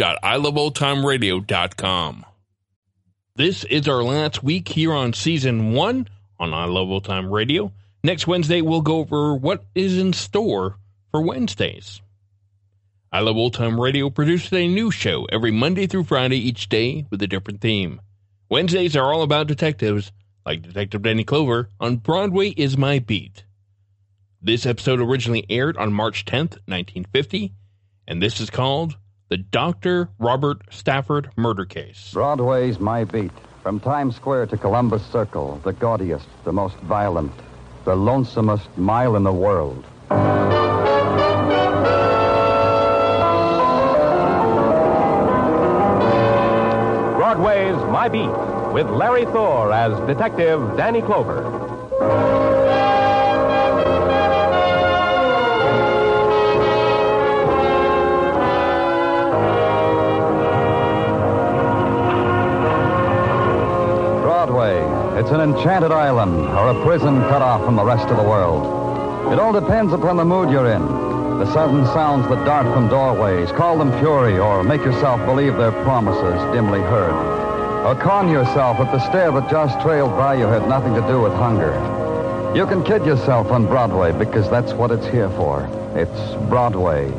review.iloveoldtimeradio.com. This is our last week here on season one on I Love Old Time Radio. Next Wednesday, we'll go over what is in store for Wednesdays. I Love Old Time Radio produces a new show every Monday through Friday each day with a different theme. Wednesdays are all about detectives, like Detective Danny Clover on Broadway is My Beat. This episode originally aired on March 10th, 1950, and this is called The Dr. Robert Stafford Murder Case. Broadway's my beat. From Times Square to Columbus Circle, the gaudiest, the most violent, the lonesomest mile in the world. Broadway's My Beat, with Larry Thor as Detective Danny Clover. It's an enchanted island or a prison cut off from the rest of the world. It all depends upon the mood you're in. The sudden sounds that dart from doorways, call them fury or make yourself believe they're promises dimly heard. Or con yourself that the stare that just trailed by you had nothing to do with hunger. You can kid yourself on Broadway because that's what it's here for. It's Broadway,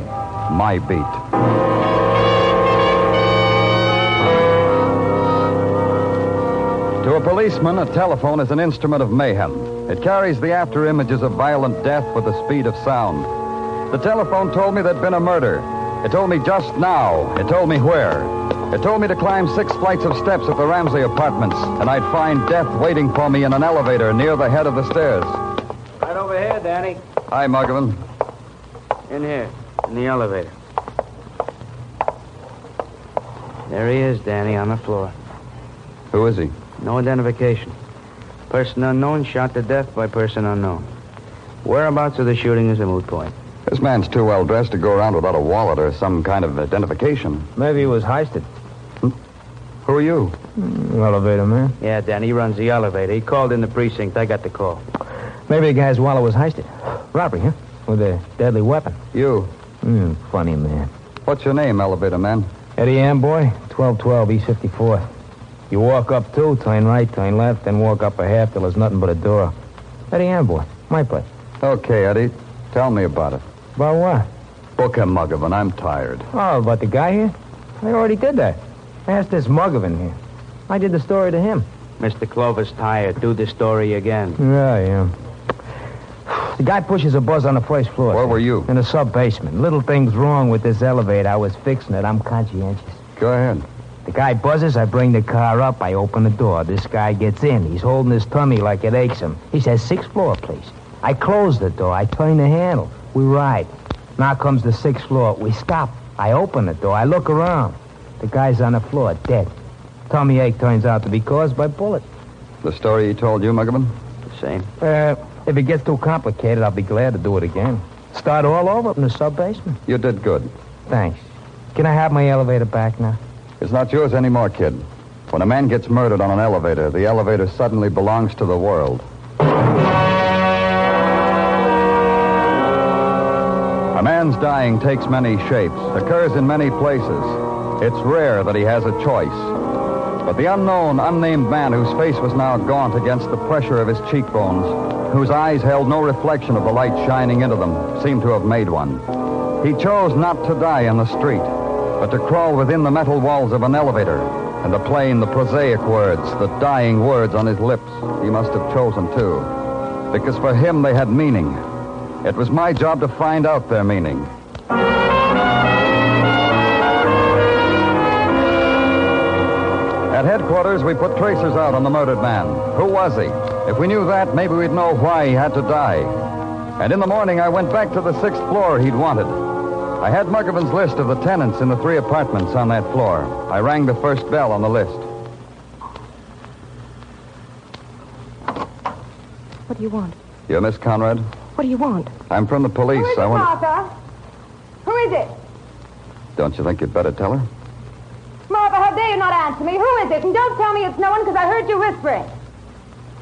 my beat. A policeman, a telephone is an instrument of mayhem. It carries the after images of violent death with the speed of sound. The telephone told me there'd been a murder. It told me just now. It told me where. It told me to climb six flights of steps at the Ramsey apartments, and I'd find death waiting for me in an elevator near the head of the stairs. Right over here, Danny. Hi, Muggavan. In here, in the elevator. There he is, Danny, on the floor. Who is he? No identification. Person unknown shot to death by person unknown. Whereabouts of the shooting is a moot point. This man's too well dressed to go around without a wallet or some kind of identification. Maybe he was heisted. Who are you? Elevator man. Yeah, Danny, he runs the elevator. He called in the precinct. I got the call. Maybe the guy's wallet was heisted. Robbery, huh? With a deadly weapon. You. Hmm, funny man. What's your name, elevator man? Eddie Amboy, 1212 East 54th. You walk up two, turn right, turn left, then walk up a half till there's nothing but a door. Eddie Amboy, my place. Okay, Eddie. Tell me about it. About what? Book him, Muggavan. I'm tired. Oh, about the guy here? I already did that. Ask this Muggavan here. I did the story to him. Mr. Clover's tired. Do the story again. Yeah, I am. The guy pushes a buzz on the first floor. Where were you? In the sub basement. Little things wrong with this elevator. I was fixing it. I'm conscientious. Go ahead. The guy buzzes, I bring the car up, I open the door. This guy gets in. He's holding his tummy like it aches him. He says, sixth floor, please. I close the door. I turn the handle. We ride. Now comes the sixth floor. We stop. I open the door. I look around. The guy's on the floor, dead. Tummy ache turns out to be caused by bullet. The story he told you, Muggavan? The same. Uh, if it gets too complicated, I'll be glad to do it again. Start all over in the sub basement. You did good. Thanks. Can I have my elevator back now? It's not yours anymore, kid. When a man gets murdered on an elevator, the elevator suddenly belongs to the world. A man's dying takes many shapes, occurs in many places. It's rare that he has a choice. But the unknown, unnamed man whose face was now gaunt against the pressure of his cheekbones, whose eyes held no reflection of the light shining into them, seemed to have made one. He chose not to die in the street, but to crawl within the metal walls of an elevator, and the plain, the prosaic words, the dying words on his lips, he must have chosen too. because for him they had meaning. It was my job to find out their meaning. At headquarters, we put tracers out on the murdered man. Who was he? If we knew that, maybe we'd know why he had to die. And in the morning, I went back to the sixth floor he'd wanted. I had Muggavan's list of the tenants in the three apartments on that floor. I rang the first bell on the list. What do you want? You, Miss Conrad? What do you want? I'm from the police. Who is I it, want. Martha? Who is it? Don't you think you'd better tell her? Martha, how dare you not answer me? Who is it? And don't tell me it's no one because I heard you whispering.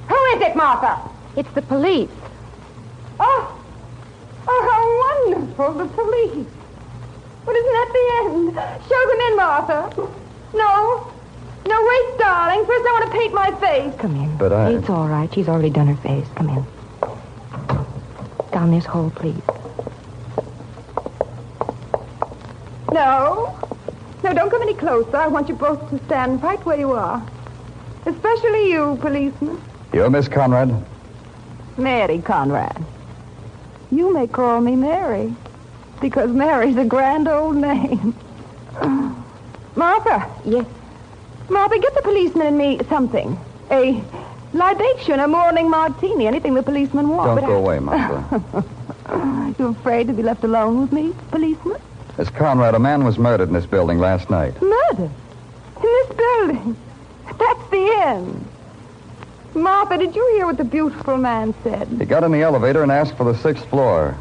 Who is it, Martha? It's the police. Oh, oh, how wonderful, the police. But isn't that the end? Show them in, Martha. No. No, wait, darling. First I want to paint my face. Come in. But I- It's all right. She's already done her face. Come in. Down this hole, please. No. No, don't come any closer. I want you both to stand right where you are. Especially you, policeman. You, Miss Conrad? Mary Conrad. You may call me Mary, because Mary's a grand old name. Martha. Yes. Martha, get the policeman and me something. A libation, a morning martini, anything the policeman wants. Don't go away, Martha. Are you afraid to be left alone with me, policeman? Miss Conrad, a man was murdered in this building last night. Murder? In this building? That's the end. Martha, did you hear what the beautiful man said? He got in the elevator and asked for the sixth floor.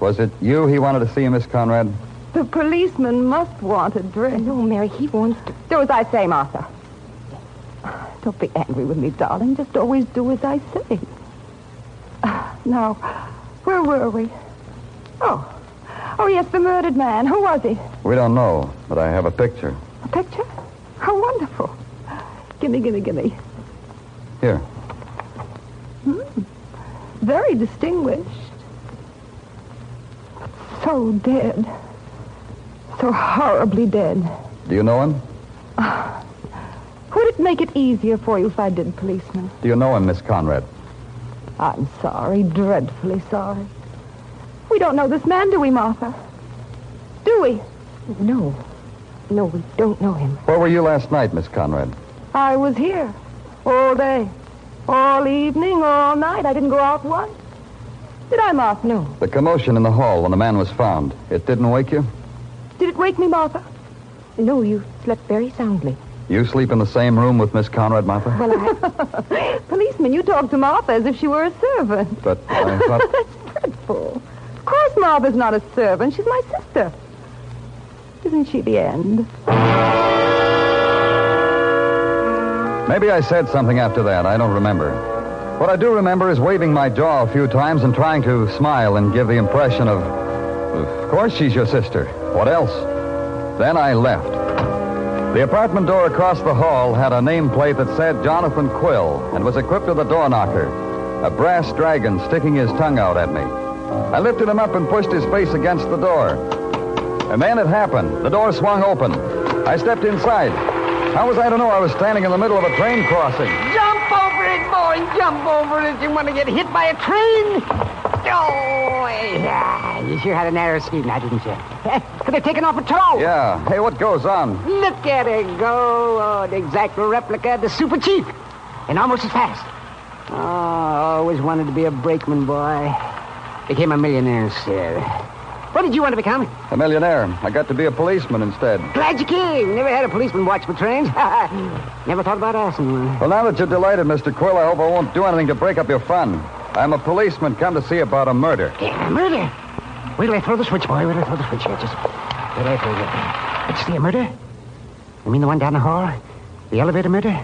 Was it you he wanted to see, Miss Conrad? The policeman must want a drink. No, Mary, he wants to. Do as I say, Martha. Don't be angry with me, darling. Just always do as I say. Now, where were we? Oh. Oh, yes, the murdered man. Who was he? We don't know, but I have a picture. A picture? How wonderful. Gimme, gimme, gimme. Here. Hmm. Very distinguished. But so dead. So horribly dead. Do you know him? Would it make it easier for you if I didn't, policeman? Do you know him, Miss Conrad? I'm sorry, dreadfully sorry. We don't know this man, do we, Martha? Do we? No. No, we don't know him. Where were you last night, Miss Conrad? I was here all day, all evening, all night. I didn't go out once. Did I, Martha? No. The commotion in the hall when the man was found. It didn't wake you? Did it wake me, Martha? No, you slept very soundly. You sleep in the same room with Miss Conrad, Martha? Well, I. Policeman, you talk to Martha as if she were a servant. But I thought... That's dreadful. Of course Martha's not a servant. She's my sister. Isn't she the end? Maybe I said something after that. I don't remember. What I do remember is waving my jaw a few times and trying to smile and give the impression of... Of course she's your sister. What else? Then I left. The apartment door across the hall had a nameplate that said Jonathan Quill and was equipped with a door knocker, a brass dragon sticking his tongue out at me. I lifted him up and pushed his face against the door. And then it happened. The door swung open. I stepped inside. How was I to know I was standing in the middle of a train crossing? Over it, boy. Jump over it. You want to get hit by a train? Oh, yeah. You sure had a narrow squeak now, didn't you? Could have taken off a toe. Yeah. Hey, what goes on? Look at it go. Oh, exact replica of the Super Chief. And almost as fast. Oh, I always wanted to be a brakeman, boy. Became a millionaire instead. What did you want to become? A millionaire. I got to be a policeman instead. Glad you came. Never had a policeman watch for trains. Never thought about asking one. Well, now that you're delighted, Mr. Quill, I hope I won't do anything to break up your fun. I'm a policeman come to see about a murder. Yeah, murder. Wait till I throw the switch, boy. Wait till I throw the switch here. Just wait till I throw it. Did you see a murder? You mean the one down the hall? The elevator murder?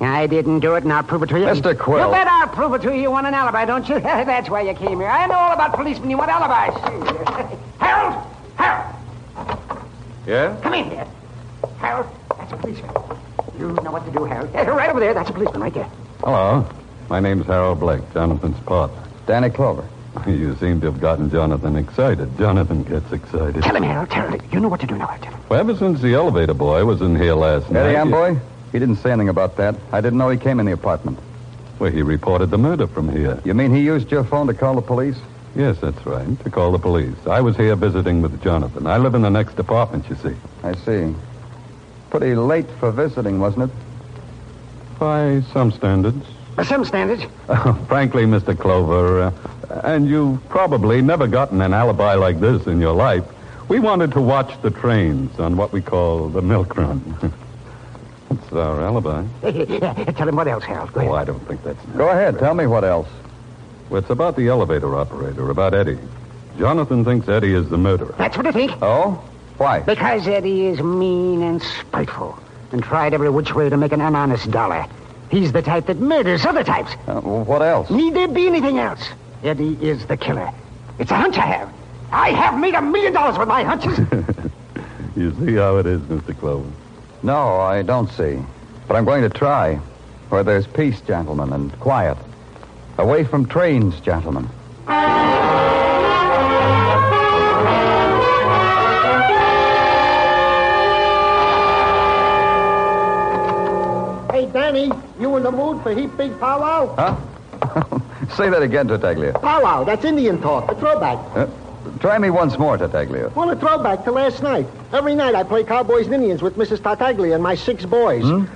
I didn't do it, and I'll prove it to you. Mr. Quill. You bet I'll prove it to you. You want an alibi, don't you? That's why you came here. I know all about policemen. You want alibis. Harold! Harold! Yeah? Come in there. Harold, that's a policeman. You know what to do, Harold. Hey, right over there. That's a policeman right there. Hello. My name's Harold Blake, Jonathan's partner. Danny Clover. You seem to have gotten Jonathan excited. Jonathan gets excited. Tell him, Harold. Tell him. You know what to do now. Tell him. Well, ever since the elevator boy was in here last night. Eddie you- Amboy? He didn't say anything about that. I didn't know he came in the apartment. Well, he reported the murder from here. You mean he used your phone to call the police? Yes, that's right, to call the police. I was here visiting with Jonathan. I live in the next apartment, you see. I see. Pretty late for visiting, wasn't it? By some standards. By some standards. Frankly, Mr. Clover, uh, and you've probably never gotten an alibi like this in your life. We wanted to watch the trains on what we call the milk run. That's our alibi. Tell him what else, Harold. Go ahead. Oh, I don't think that's. Go ahead. Tell me what else. It's about the elevator operator, about Eddie. Jonathan thinks Eddie is the murderer. That's what I think. Oh? Why? Because Eddie is mean and spiteful and tried every which way to make an honest dollar. He's the type that murders other types. Uh, what else? Need there be anything else? Eddie is the killer. It's a hunch I have. I have made a million dollars with my hunches. you see how it is, Mr. Clover. No, I don't see. But I'm going to try. Where there's peace, gentlemen, and quiet. Away from trains, gentlemen. Hey, Danny, you in the mood for heap big powwow? Huh? Say that again, Tartaglia. Powwow, that's Indian talk, a throwback. Uh, try me once more, Tartaglia. Well, a throwback to last night. Every night I play Cowboys and Indians with Mrs. Tartaglia and my six boys. Hmm?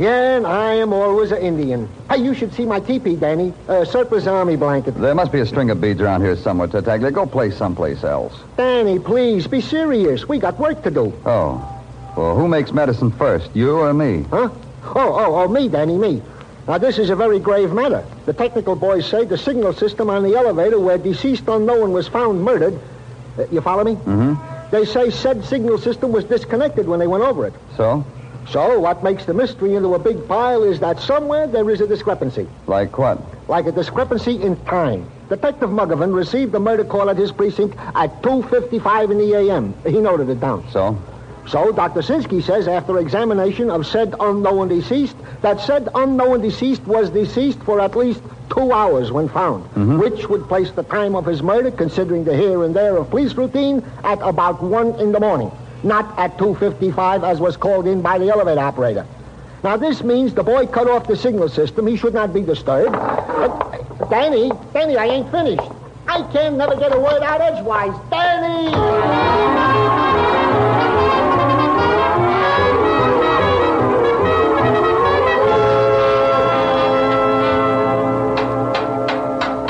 Yeah, and I am always an Indian. Hey, you should see my teepee, Danny. A surplus army blanket. There must be a string of beads around here somewhere, Tartaglia. Go play someplace else. Danny, please, be serious. We got work to do. Oh. Well, who makes medicine first, you or me? Huh? Oh, oh, oh, me, Danny, me. Now, this is a very grave matter. The technical boys say the signal system on the elevator where deceased unknown was found murdered. Uh, you follow me? Mm-hmm. They say said signal system was disconnected when they went over it. So? So, what makes the mystery into a big pile is that somewhere there is a discrepancy. Like what? Like a discrepancy in time. Detective Muggavan received the murder call at his precinct at 2.55 in the a.m. He noted it down. So? So, Dr. Sinsky says, after examination of said unknown deceased, that said unknown deceased was deceased for at least two hours when found, mm-hmm. which would place the time of his murder, considering the here and there of police routine, at about 1 in the morning, not at 2.55 as was called in by the elevator operator. Now, this means the boy cut off the signal system. He should not be disturbed. Uh, Danny, Danny, I ain't finished. I can never get a word out edgewise. Danny!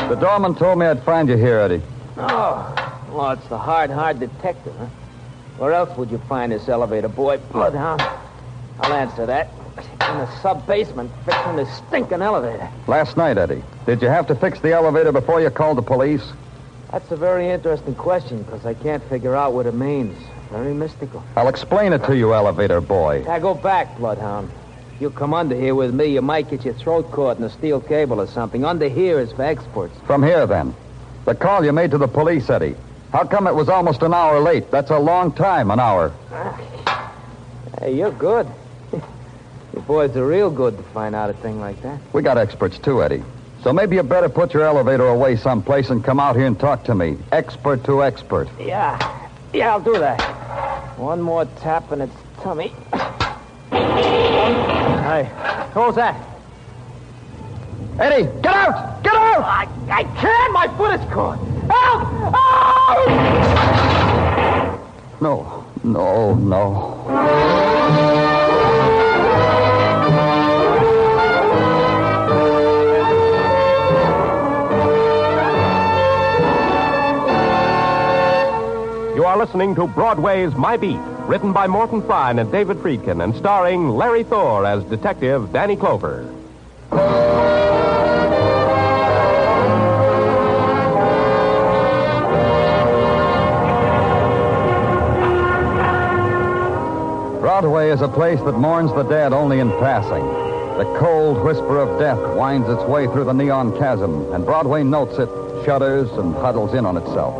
The doorman told me I'd find you here, Eddie. Oh, well, it's the hard, hard detective, huh? Where else would you find this elevator boy, Bloodhound? I'll answer that. In the sub-basement, fixing this stinking elevator. Last night, Eddie. Did you have to fix the elevator before you called the police? That's a very interesting question, because I can't figure out what it means. Very mystical. I'll explain it to you, elevator boy. Now, go back, Bloodhound. If you come under here with me, you might get your throat caught in a steel cable or something. Under here is for experts. From here, then. The call you made to the police, Eddie. How come it was almost an hour late? That's a long time, an hour. Hey, you're good. you boys are real good to find out a thing like that. We got experts, too, Eddie. So maybe you better put your elevator away someplace and come out here and talk to me. Expert to expert. Yeah. Yeah, I'll do that. One more tap in its tummy. Hey, who's that? Eddie, get out! Get out! I, I can't! My foot is caught! Help! Oh! No, no, no. You are listening to Broadway's My Beat, written by Morton Fine and David Friedkin, and starring Larry Thor as Detective Danny Clover. Broadway is a place that mourns the dead only in passing. The cold whisper of death winds its way through the neon chasm, and Broadway notes it, shudders, and huddles in on itself.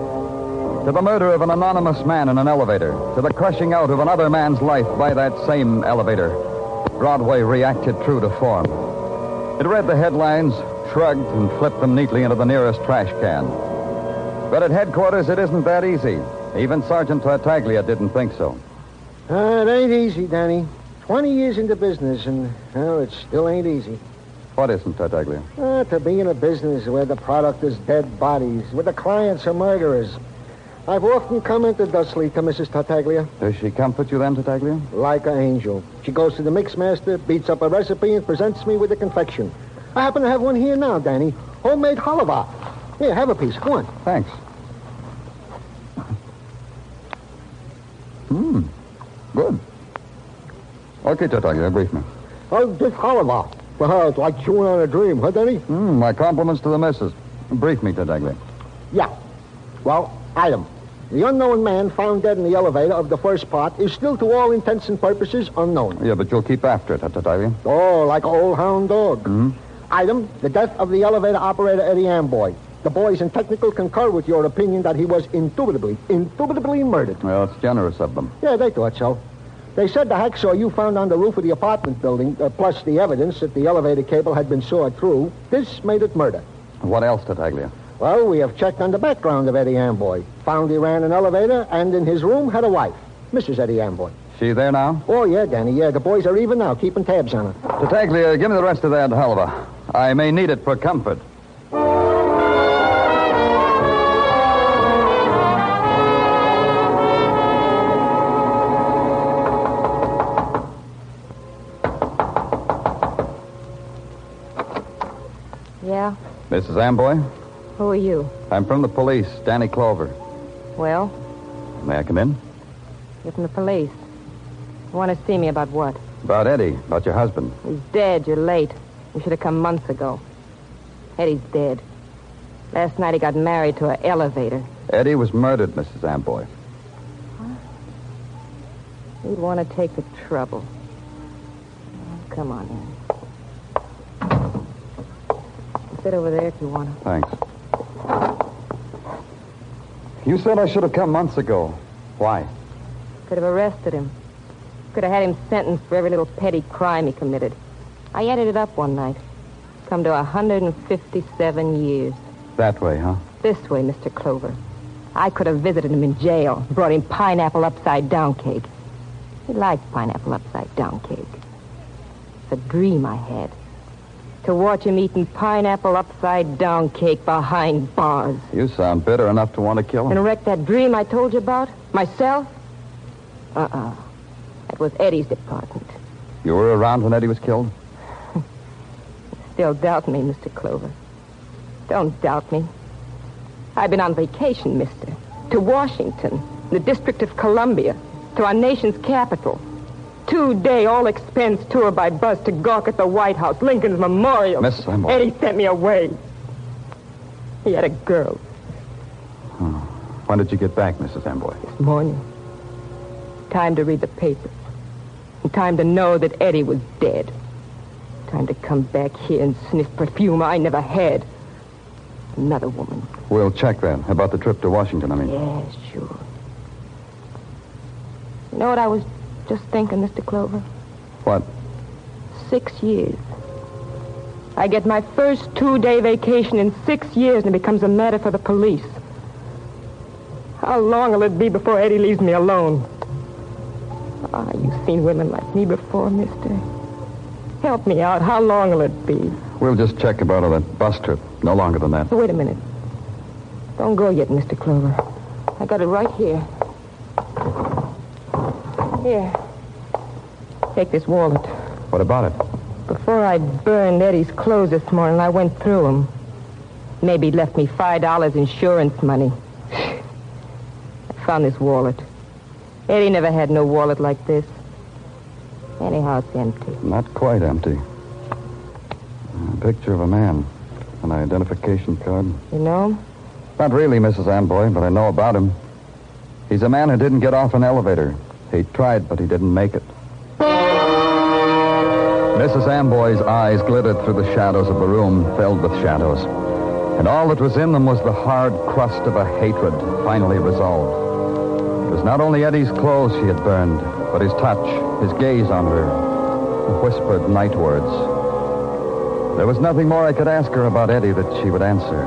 To the murder of an anonymous man in an elevator, to the crushing out of another man's life by that same elevator, Broadway reacted true to form. It read the headlines, shrugged, and flipped them neatly into the nearest trash can. But at headquarters, it isn't that easy. Even Sergeant Tartaglia didn't think so. Uh, it ain't easy, Danny. Twenty years into business, and, well, it still ain't easy. What isn't, Tartaglia? Uh, to be in a business where the product is dead bodies, where the clients are murderers. I've often commented thusly to Mrs. Tartaglia. Does she comfort you then, Tartaglia? Like an angel. She goes to the mixmaster, beats up a recipe, and presents me with a confection. I happen to have one here now, Danny. Homemade halva. Here, have a piece. Go on. Thanks. Hmm. Good. Okay, Tartaglia, brief me. Oh, this halva. Well, it's like chewing on a dream, huh, Danny? Hmm, my compliments to the missus. Brief me, Tartaglia. Yeah. Well, item. The unknown man found dead in the elevator of the first part is still, to all intents and purposes, unknown. Yeah, but you'll keep after it, Tartaglia? Oh, like an old hound dog. Hmm? Item, the death of the elevator operator Eddie Amboy. The boys in technical concur with your opinion that he was indubitably, indubitably murdered. Well, it's generous of them. Yeah, they thought so. They said the hacksaw you found on the roof of the apartment building, uh, plus the evidence that the elevator cable had been sawed through, this made it murder. What else, Tartaglia? Well, we have checked on the background of Eddie Amboy. Found he ran an elevator and in his room had a wife, Mrs. Eddie Amboy. She there now? Oh, yeah, Danny, yeah. The boys are even now, keeping tabs on her. Tartaglia, give me the rest of that halva. I may need it for comfort. Yeah? Mrs. Amboy? Who are you? I'm from the police, Danny Clover. Well, May I come in? you're from the police. You want to see me about what? About Eddie, about your husband. He's dead. You're late. You should have come months ago. Eddie's dead. Last night he got married to an elevator. Eddie was murdered, Mrs. Amboy. You'd want to take the trouble. Oh, come on in. Sit over there if you want to. Thanks. You said I should have come months ago. Why? Could have arrested him. Could have had him sentenced for every little petty crime he committed. I added it up one night. Come to 157 years. That way, huh? This way, Mr. Clover. I could have visited him in jail, brought him pineapple upside down cake. He liked pineapple upside down cake. It's a dream I had. To watch him eating pineapple upside down cake behind bars. You sound bitter enough to want to kill him. And wreck that dream I told you about? Myself? Uh-uh. That was Eddie's department. You were around when Eddie was killed? Still doubt me, Mr. Clover. Don't doubt me. I've been on vacation, mister. To Washington, the District of Columbia, to our nation's capital. Two-day all-expense tour by bus to gawk at the White House, Lincoln's Memorial. Miss Amboy. Eddie sent me away. He had a girl hmm. When did you get back, Mrs. Amboy? this morning. Time to read the papers. And time to know that Eddie was dead. Time to come back here and sniff perfume I never had. Another woman. We'll check that. About the trip to Washington, I mean. Yes, sure. You know what I was just thinking, Mr. Clover? What? Six years. I get my first two-day vacation in six years and it becomes a matter for the police. How long will it be before Eddie leaves me alone? Ah, you've seen women like me before, mister. Help me out. How long will it be? We'll just check about that bus trip. No longer than that. Wait a minute. Don't go yet, Mr. Clover. I got it right here. Here. Take this wallet. What about it? Before I burned Eddie's clothes this morning, I went through them. Maybe he left me five dollars insurance money. I found this wallet. Eddie never had no wallet like this. Anyhow, it's empty. Not quite empty. A picture of a man. An identification card. You know? Not really, Mrs. Amboy, but I know about him. He's a man who didn't get off an elevator. He tried, but he didn't make it. Mrs. Amboy's eyes glittered through the shadows of the room filled with shadows. And all that was in them was the hard crust of a hatred finally resolved. It was not only Eddie's clothes she had burned, but his touch, his gaze on her, the whispered night words. There was nothing more I could ask her about Eddie that she would answer.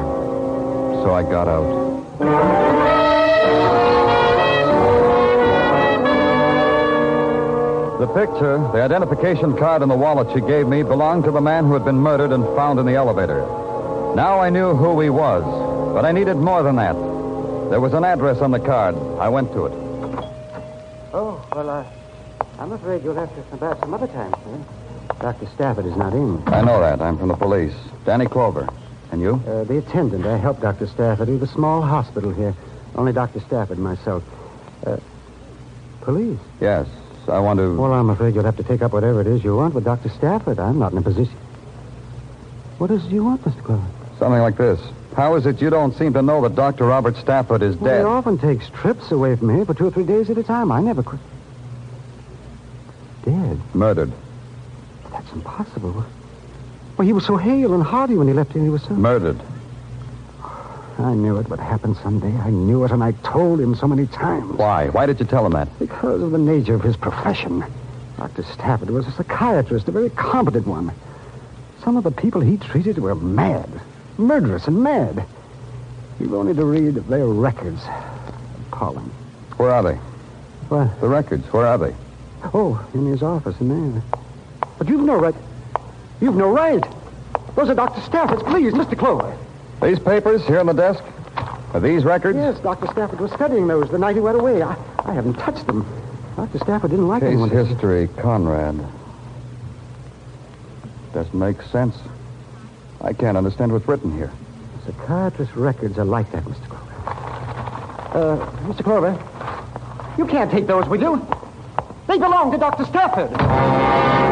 So I got out. The picture, the identification card and the wallet she gave me belonged to the man who had been murdered and found in the elevator. Now I knew who he was, but I needed more than that. There was an address on the card. I went to it. Oh, well, uh, I'm afraid you'll have to come back some other time, sir. Dr. Stafford is not in. I know that. I'm from the police. Danny Clover. And you? Uh, the attendant. I helped Dr. Stafford. Have a small hospital here. Only Dr. Stafford and myself. Uh, police? Yes. I want to. Well, I'm afraid you'll have to take up whatever it is you want with Dr. Stafford. I'm not in a position. What is it you want, Mr. Clover? Something like this. How is it you don't seem to know that Dr. Robert Stafford is Well, dead? he often takes trips away from here for two or three days at a time. I never could. Dead? Murdered. That's impossible. Well, he was so hale and hearty when he left here. He was so. Murdered. I knew it would happen someday. I knew it, and I told him so many times. Why? Why did you tell him that? Because of the nature of his profession. Dr. Stafford was a psychiatrist, a very competent one. Some of the people he treated were mad, murderous and mad. You've only to read their records. Colin. Where are they? What? The records. Where are they? Oh, in his office in there. But you've no right. You've no right. Those are Dr. Stafford's. Please, Mr. Clover. These papers here on the desk? Are these records? Yes, Dr. Stafford was studying those the night he went away. I, I haven't touched them. Dr. Stafford didn't like them. Case history, Conrad. Doesn't make sense. I can't understand what's written here. Psychiatrist records are like that, Mr. Clover. Uh, Mr. Clover, you can't take those with you. They belong to Dr. Stafford.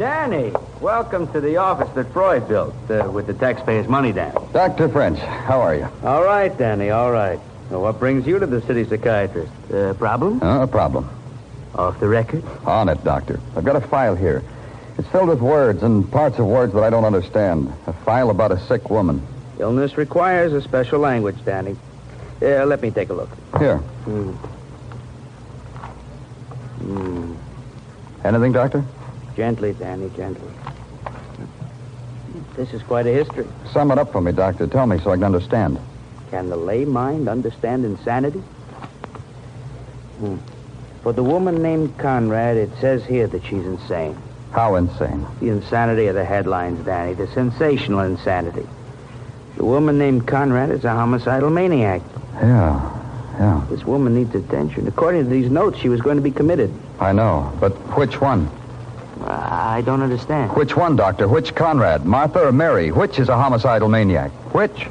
Danny. Welcome to the office that Freud built uh, with the taxpayers' money, Danny. Dr. French, how are you? All right, Danny, all right. Well, what brings you to the city psychiatrist? Uh, problem? Uh, a problem. Off the record? On it, Doctor. I've got a file here. It's filled with words and parts of words that I don't understand. A file about a sick woman. Illness requires a special language, Danny. Uh, let me take a look. Here. Hmm. Hmm. Anything, Doctor? Gently, Danny, gently. This is quite a history. Sum it up for me, Doctor. Tell me so I can understand. Can the lay mind understand insanity? Hmm. For the woman named Conrad, it says here that she's insane. How insane? The insanity of the headlines, Danny. The sensational insanity. The woman named Conrad is a homicidal maniac. Yeah, yeah. This woman needs attention. According to these notes, she was going to be committed. I know. But which one? I don't understand. Which one, Doctor? Which Conrad? Martha or Mary? Which is a homicidal maniac? Which?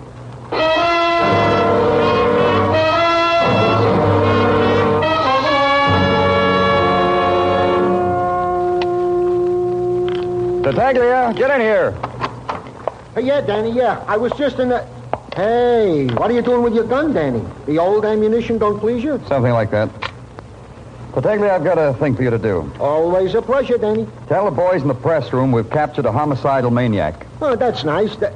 Tartaglia, get in here. Hey, yeah, Danny, yeah. I was just in the... Hey, what are you doing with your gun, Danny? The old ammunition don't please you? Something like that. Tartaglia, I've got a thing for you to do. Always a pleasure, Danny. Tell the boys in the press room we've captured a homicidal maniac. Oh, that's nice. That...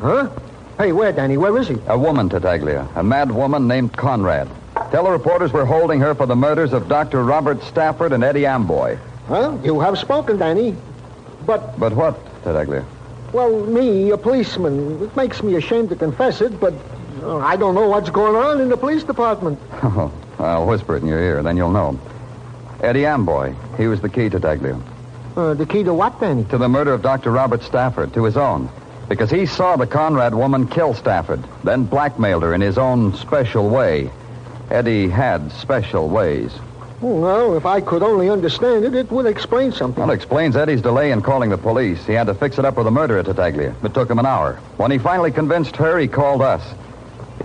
Huh? Hey, where, Danny? Where is he? A woman, Tartaglia. A mad woman named Conrad. Tell the reporters we're holding her for the murders of Dr. Robert Stafford and Eddie Amboy. Well, you have spoken, Danny. But, But what, Tartaglia? well, me, a policeman, it makes me ashamed to confess it, but uh, I don't know what's going on in the police department. Oh, I'll whisper it in your ear, then you'll know. Eddie Amboy. He was the key, Tartaglia. Uh, the key to what, then? To the murder of Dr. Robert Stafford, to his own. Because he saw the Conrad woman kill Stafford, then blackmailed her in his own special way. Eddie had special ways. Oh, well, if I could only understand it, it would explain something. Well, it explains Eddie's delay in calling the police. He had to fix it up with the murderer, Tartaglia. It took him an hour. When he finally convinced her, he called us.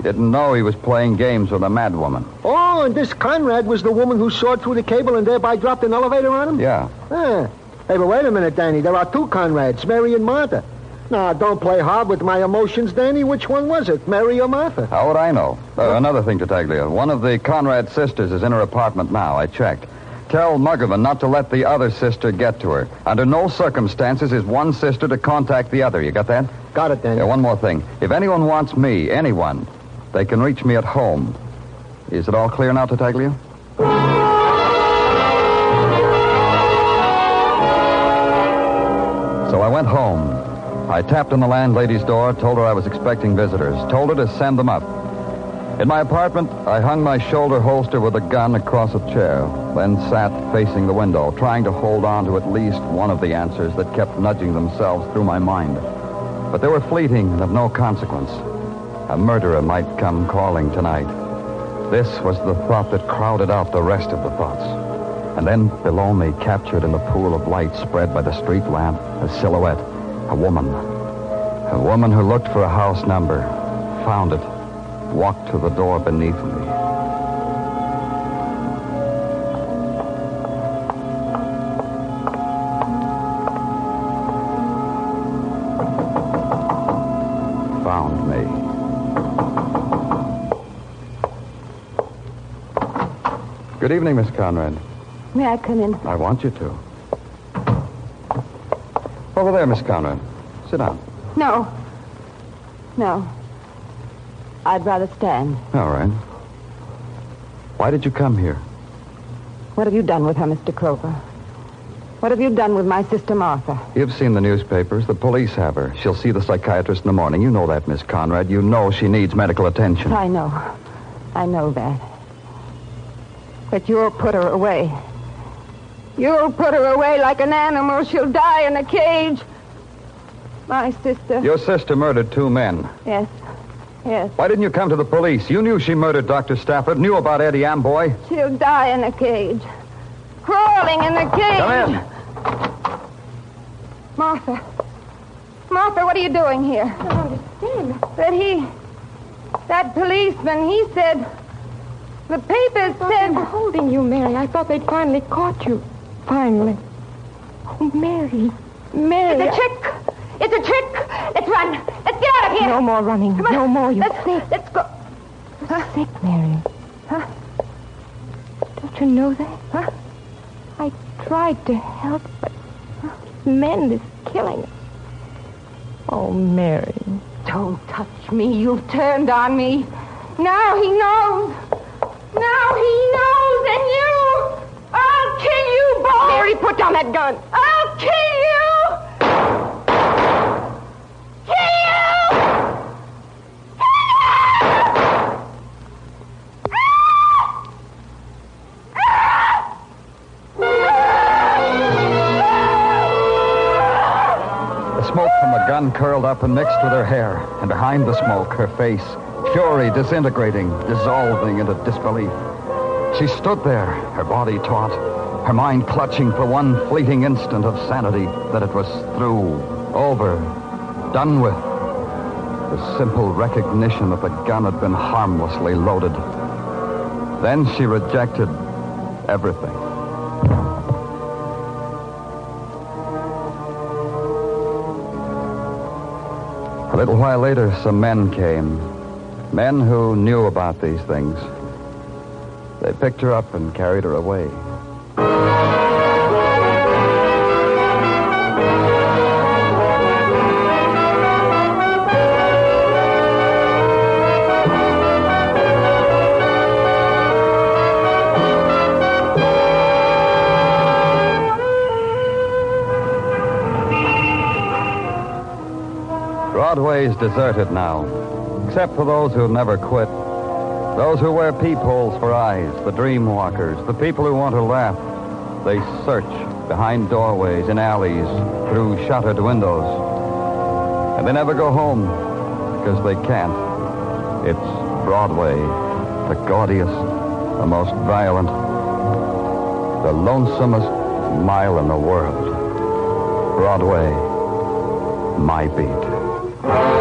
He didn't know he was playing games with a mad woman. Oh, and this Conrad was the woman who sawed through the cable and thereby dropped an elevator on him? Yeah. Ah. Hey, but wait a minute, Danny. There are two Conrads, Mary and Martha. Now, don't play hard with my emotions, Danny. Which one was it, Mary or Martha? How would I know? Uh, another thing, Tartaglia. One of the Conrad sisters is in her apartment now. I checked. Tell Muggavan not to let the other sister get to her. Under no circumstances is one sister to contact the other. You got that? Got it, Danny. Yeah, one more thing. If anyone wants me, anyone, they can reach me at home. Is it all clear now, Tartaglia? So I went home. I tapped on the landlady's door, told her I was expecting visitors, told her to send them up. In my apartment, I hung my shoulder holster with a gun across a chair, then sat facing the window, trying to hold on to at least one of the answers that kept nudging themselves through my mind. But they were fleeting and of no consequence. A murderer might come calling tonight. This was the thought that crowded out the rest of the thoughts. And then below me, captured in the pool of light spread by the street lamp, a silhouette, a woman. A woman who looked for a house number, found it, walked to the door beneath me. Good evening, Miss Conrad. May I come in? I want you to. Over there, Miss Conrad. Sit down. No. No. I'd rather stand. All right. Why did you come here? What have you done with her, Mr. Clover? What have you done with my sister Martha? You've seen the newspapers. The police have her. She'll see the psychiatrist in the morning. You know that, Miss Conrad. You know she needs medical attention. I know. I know that. But you'll put her away. You'll put her away like an animal. She'll die in a cage. My sister. Your sister murdered two men. Yes. Yes. Why didn't you come to the police? You knew she murdered Dr. Stafford, knew about Eddie Amboy. She'll die in a cage. Crawling in the cage. Come in. Martha. Martha, what are you doing here? I don't understand. That he. That policeman, he said. The papers said. They were holding you, Mary. I thought they'd finally caught you. Finally. Oh, Mary. Mary. It's a trick. It's a trick. Let's run. Let's get out of here. No more running. No more. You're let's, sick. Let's go. You're sick, Mary. Huh? Don't you know that? Huh? I tried to help, but this men is killing us. Oh, Mary. Don't touch me. You've turned on me. Now he knows. Now he knows, and you. I'll kill you both. Mary, put down that gun. I'll kill you. Kill you. The smoke from the gun curled up and mixed with her hair, and behind the smoke, her face, fury disintegrating, dissolving into disbelief. She stood there, her body taut, her mind clutching for one fleeting instant of sanity that it was through, over, done with. The simple recognition that the gun had been harmlessly loaded. Then she rejected everything. A little while later, some men came. Men who knew about these things. They picked her up and carried her away. Broadway's deserted now, except for those who never quit. Those who wear peepholes for eyes, the dream walkers, the people who want to laugh. They search behind doorways, in alleys, through shuttered windows. And they never go home because they can't. It's Broadway, the gaudiest, the most violent, the lonesomest mile in the world. Broadway, my beat.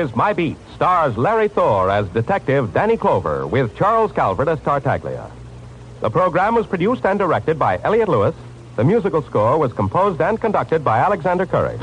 Broadway's My Beat stars Larry Thor as Detective Danny Clover with Charles Calvert as Tartaglia. The program was produced and directed by Elliott Lewis. The musical score was composed and conducted by Alexander Courage.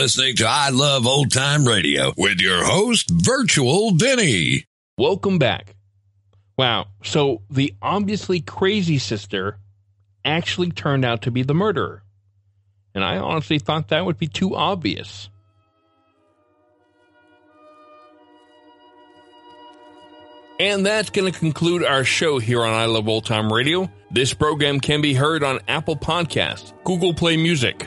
Listening to I Love Old Time Radio with your host, Virtual Vinny. Welcome back. Wow. So the obviously crazy sister actually turned out to be the murderer. And I honestly thought that would be too obvious. And that's going to conclude our show here on I Love Old Time Radio. This program can be heard on Apple Podcasts, Google Play Music,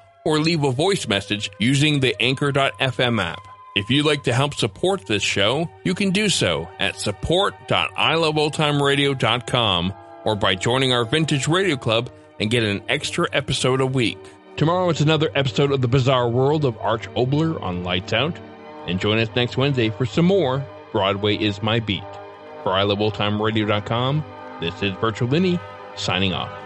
or leave a voice message using the Anchor.fm app. If you'd like to help support this show, you can do so at support.iloveoldtimeradio.com or by joining our Vintage Radio Club and get an extra episode a week. Tomorrow it's another episode of The Bizarre World of Arch Oboler on Lights Out. And join us next Wednesday for some more Broadway is My Beat. For iloveoldtimeradio.com, this is Virtual Vinny signing off.